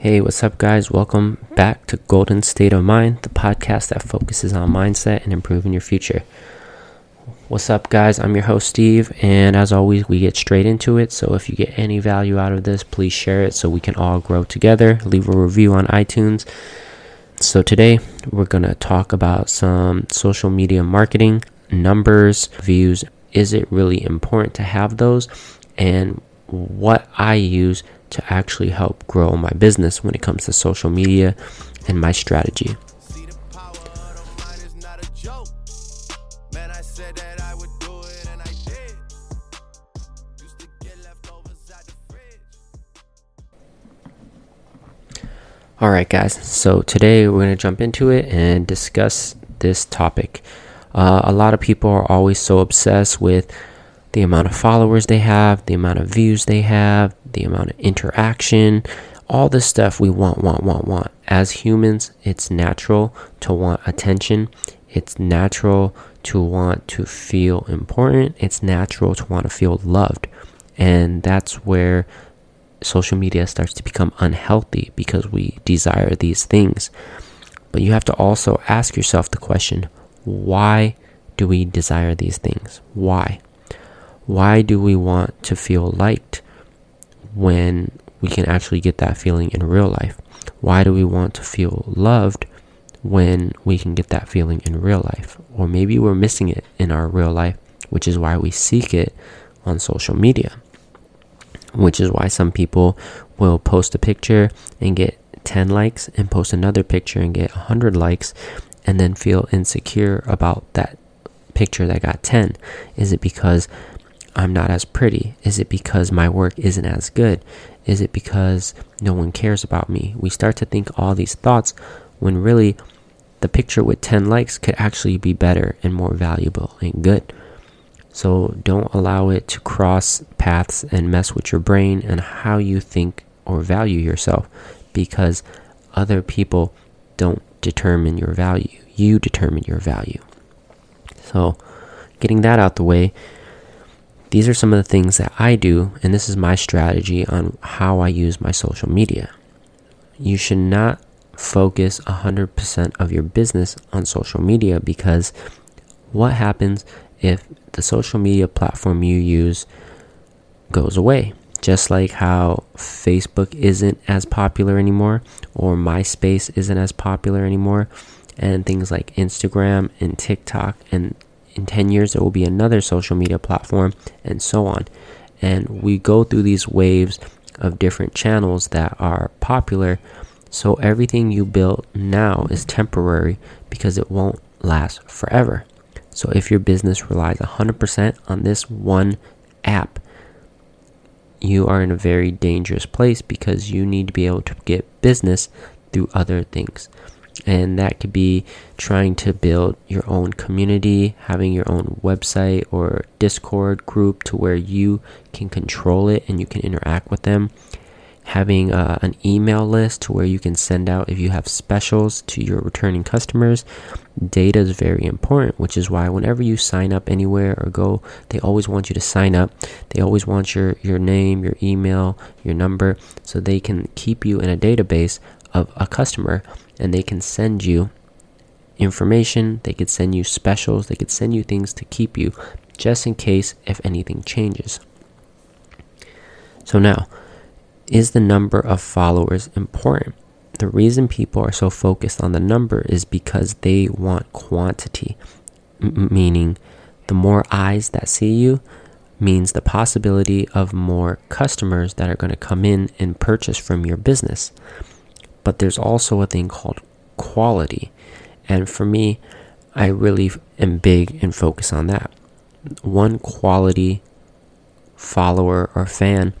Hey, what's up, guys? Welcome back to Golden State of Mind, the podcast that focuses on mindset and improving your future. What's up, guys? I'm your host, Steve, and as always, we get straight into it. So, if you get any value out of this, please share it so we can all grow together. Leave a review on iTunes. So, today we're going to talk about some social media marketing, numbers, views. Is it really important to have those? And what I use to actually help grow my business when it comes to social media and my strategy. All right, guys. So today we're going to jump into it and discuss this topic. Uh, a lot of people are always so obsessed with the amount of followers they have, the amount of views they have, the amount of interaction, all this stuff we want, want, want, want. As humans, it's natural to want attention. It's natural to want to feel important. It's natural to want to feel loved. And that's where social media starts to become unhealthy because we desire these things. But you have to also ask yourself the question why do we desire these things? Why? Why do we want to feel liked when we can actually get that feeling in real life? Why do we want to feel loved when we can get that feeling in real life? Or maybe we're missing it in our real life, which is why we seek it on social media. Which is why some people will post a picture and get 10 likes and post another picture and get 100 likes and then feel insecure about that picture that got 10? Is it because I'm not as pretty? Is it because my work isn't as good? Is it because no one cares about me? We start to think all these thoughts when really the picture with 10 likes could actually be better and more valuable and good. So don't allow it to cross paths and mess with your brain and how you think or value yourself because other people don't determine your value. You determine your value. So, getting that out the way, these are some of the things that I do, and this is my strategy on how I use my social media. You should not focus 100% of your business on social media because what happens if the social media platform you use goes away? Just like how Facebook isn't as popular anymore, or MySpace isn't as popular anymore, and things like Instagram and TikTok and in 10 years there will be another social media platform and so on. And we go through these waves of different channels that are popular so everything you build now is temporary because it won't last forever. So if your business relies 100% on this one app you are in a very dangerous place because you need to be able to get business through other things and that could be trying to build your own community, having your own website or Discord group to where you can control it and you can interact with them. Having uh, an email list to where you can send out if you have specials to your returning customers. Data is very important, which is why whenever you sign up anywhere or go, they always want you to sign up. They always want your, your name, your email, your number, so they can keep you in a database of a customer and they can send you information, they could send you specials, they could send you things to keep you just in case if anything changes. So now, is the number of followers important? The reason people are so focused on the number is because they want quantity, M- meaning the more eyes that see you means the possibility of more customers that are going to come in and purchase from your business but there's also a thing called quality. And for me, I really am big and focus on that. One quality follower or fan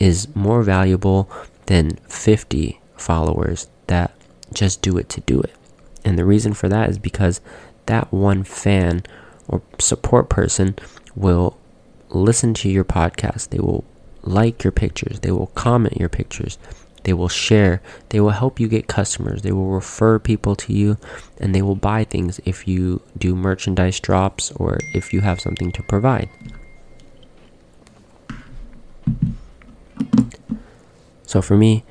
is more valuable than 50 followers that just do it to do it. And the reason for that is because that one fan or support person will listen to your podcast. They will like your pictures. They will comment your pictures. They will share. They will help you get customers. They will refer people to you and they will buy things if you do merchandise drops or if you have something to provide. So for me,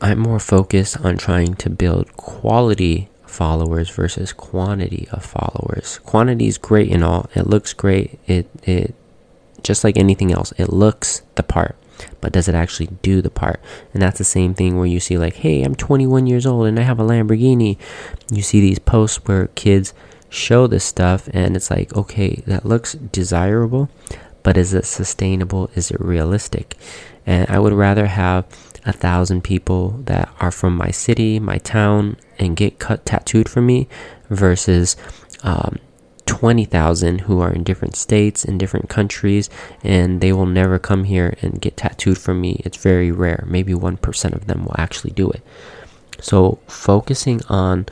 I'm more focused on trying to build quality followers versus quantity of followers. Quantity is great and all. It looks great. It it just like anything else, it looks the part, but does it actually do the part? And that's the same thing where you see like, "Hey, I'm 21 years old and I have a Lamborghini." You see these posts where kids show this stuff and it's like, "Okay, that looks desirable, but is it sustainable? Is it realistic?" And I would rather have a thousand people that are from my city, my town, and get cut tattooed for me versus um, 20,000 who are in different states in different countries and they will never come here and get tattooed from me. It's very rare. Maybe 1% of them will actually do it. So, focusing on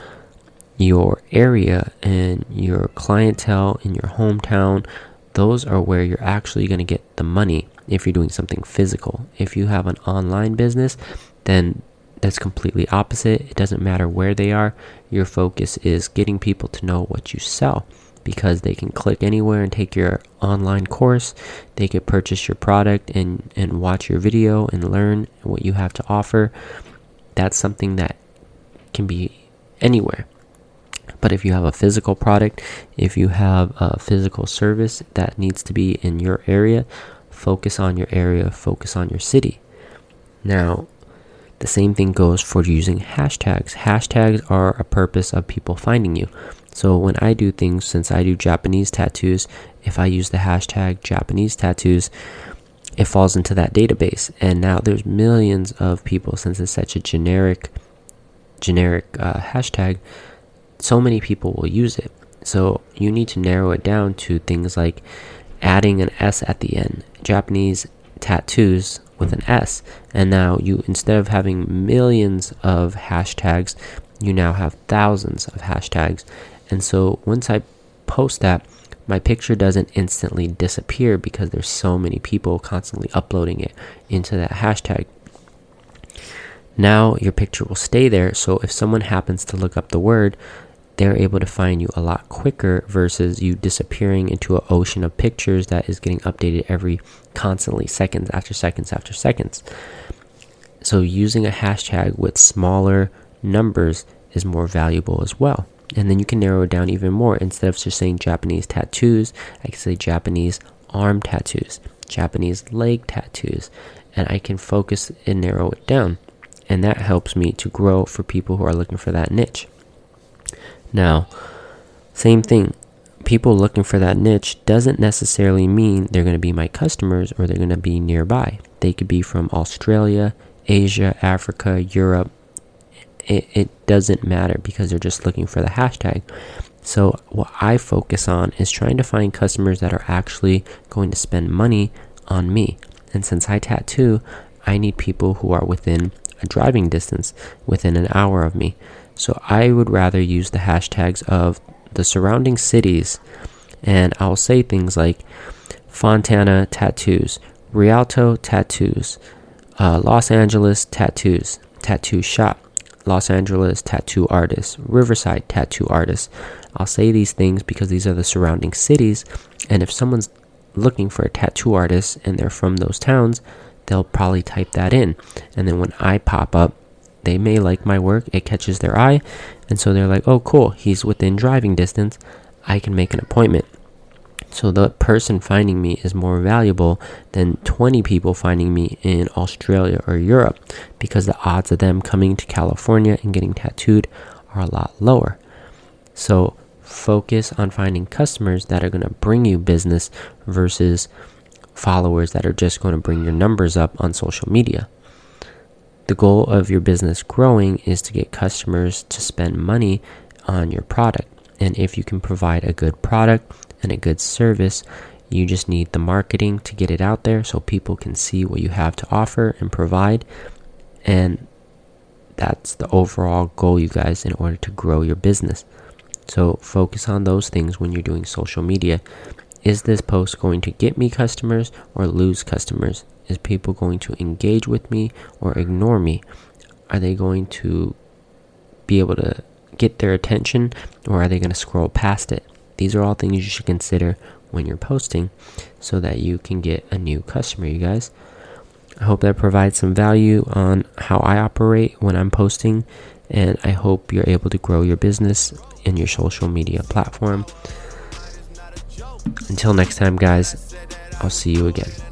your area and your clientele in your hometown, those are where you're actually going to get the money if you're doing something physical. If you have an online business, then that's completely opposite. It doesn't matter where they are. Your focus is getting people to know what you sell because they can click anywhere and take your online course. They could purchase your product and, and watch your video and learn what you have to offer. That's something that can be anywhere. But if you have a physical product, if you have a physical service that needs to be in your area, focus on your area, focus on your city. Now, the same thing goes for using hashtags. Hashtags are a purpose of people finding you. So when I do things, since I do Japanese tattoos, if I use the hashtag Japanese tattoos, it falls into that database. And now there's millions of people since it's such a generic, generic uh, hashtag. So many people will use it. So you need to narrow it down to things like adding an S at the end. Japanese tattoos with an S. And now you, instead of having millions of hashtags, you now have thousands of hashtags. And so once I post that, my picture doesn't instantly disappear because there's so many people constantly uploading it into that hashtag. Now your picture will stay there. So if someone happens to look up the word, they're able to find you a lot quicker versus you disappearing into an ocean of pictures that is getting updated every constantly seconds after seconds after seconds. So using a hashtag with smaller numbers is more valuable as well. And then you can narrow it down even more. Instead of just saying Japanese tattoos, I can say Japanese arm tattoos, Japanese leg tattoos, and I can focus and narrow it down. And that helps me to grow for people who are looking for that niche. Now, same thing. People looking for that niche doesn't necessarily mean they're going to be my customers or they're going to be nearby. They could be from Australia, Asia, Africa, Europe. It, it doesn't matter because they're just looking for the hashtag. So, what I focus on is trying to find customers that are actually going to spend money on me. And since I tattoo, I need people who are within a driving distance, within an hour of me. So I would rather use the hashtags of the surrounding cities and I'll say things like Fontana tattoos, Rialto tattoos, uh, Los Angeles tattoos, tattoo shop, Los Angeles tattoo artist, Riverside tattoo artist. I'll say these things because these are the surrounding cities, and if someone's looking for a tattoo artist and they're from those towns, they'll probably type that in. And then when I pop up, they may like my work, it catches their eye, and so they're like, oh, cool, he's within driving distance, I can make an appointment. So the person finding me is more valuable than 20 people finding me in Australia or Europe because the odds of them coming to California and getting tattooed are a lot lower. So focus on finding customers that are going to bring you business versus followers that are just going to bring your numbers up on social media. The goal of your business growing is to get customers to spend money on your product. And if you can provide a good product and a good service, you just need the marketing to get it out there so people can see what you have to offer and provide. And that's the overall goal, you guys, in order to grow your business. So focus on those things when you're doing social media. Is this post going to get me customers or lose customers? Is people going to engage with me or ignore me? Are they going to be able to get their attention or are they going to scroll past it? These are all things you should consider when you're posting so that you can get a new customer, you guys. I hope that provides some value on how I operate when I'm posting, and I hope you're able to grow your business in your social media platform. Until next time, guys, I'll see you again.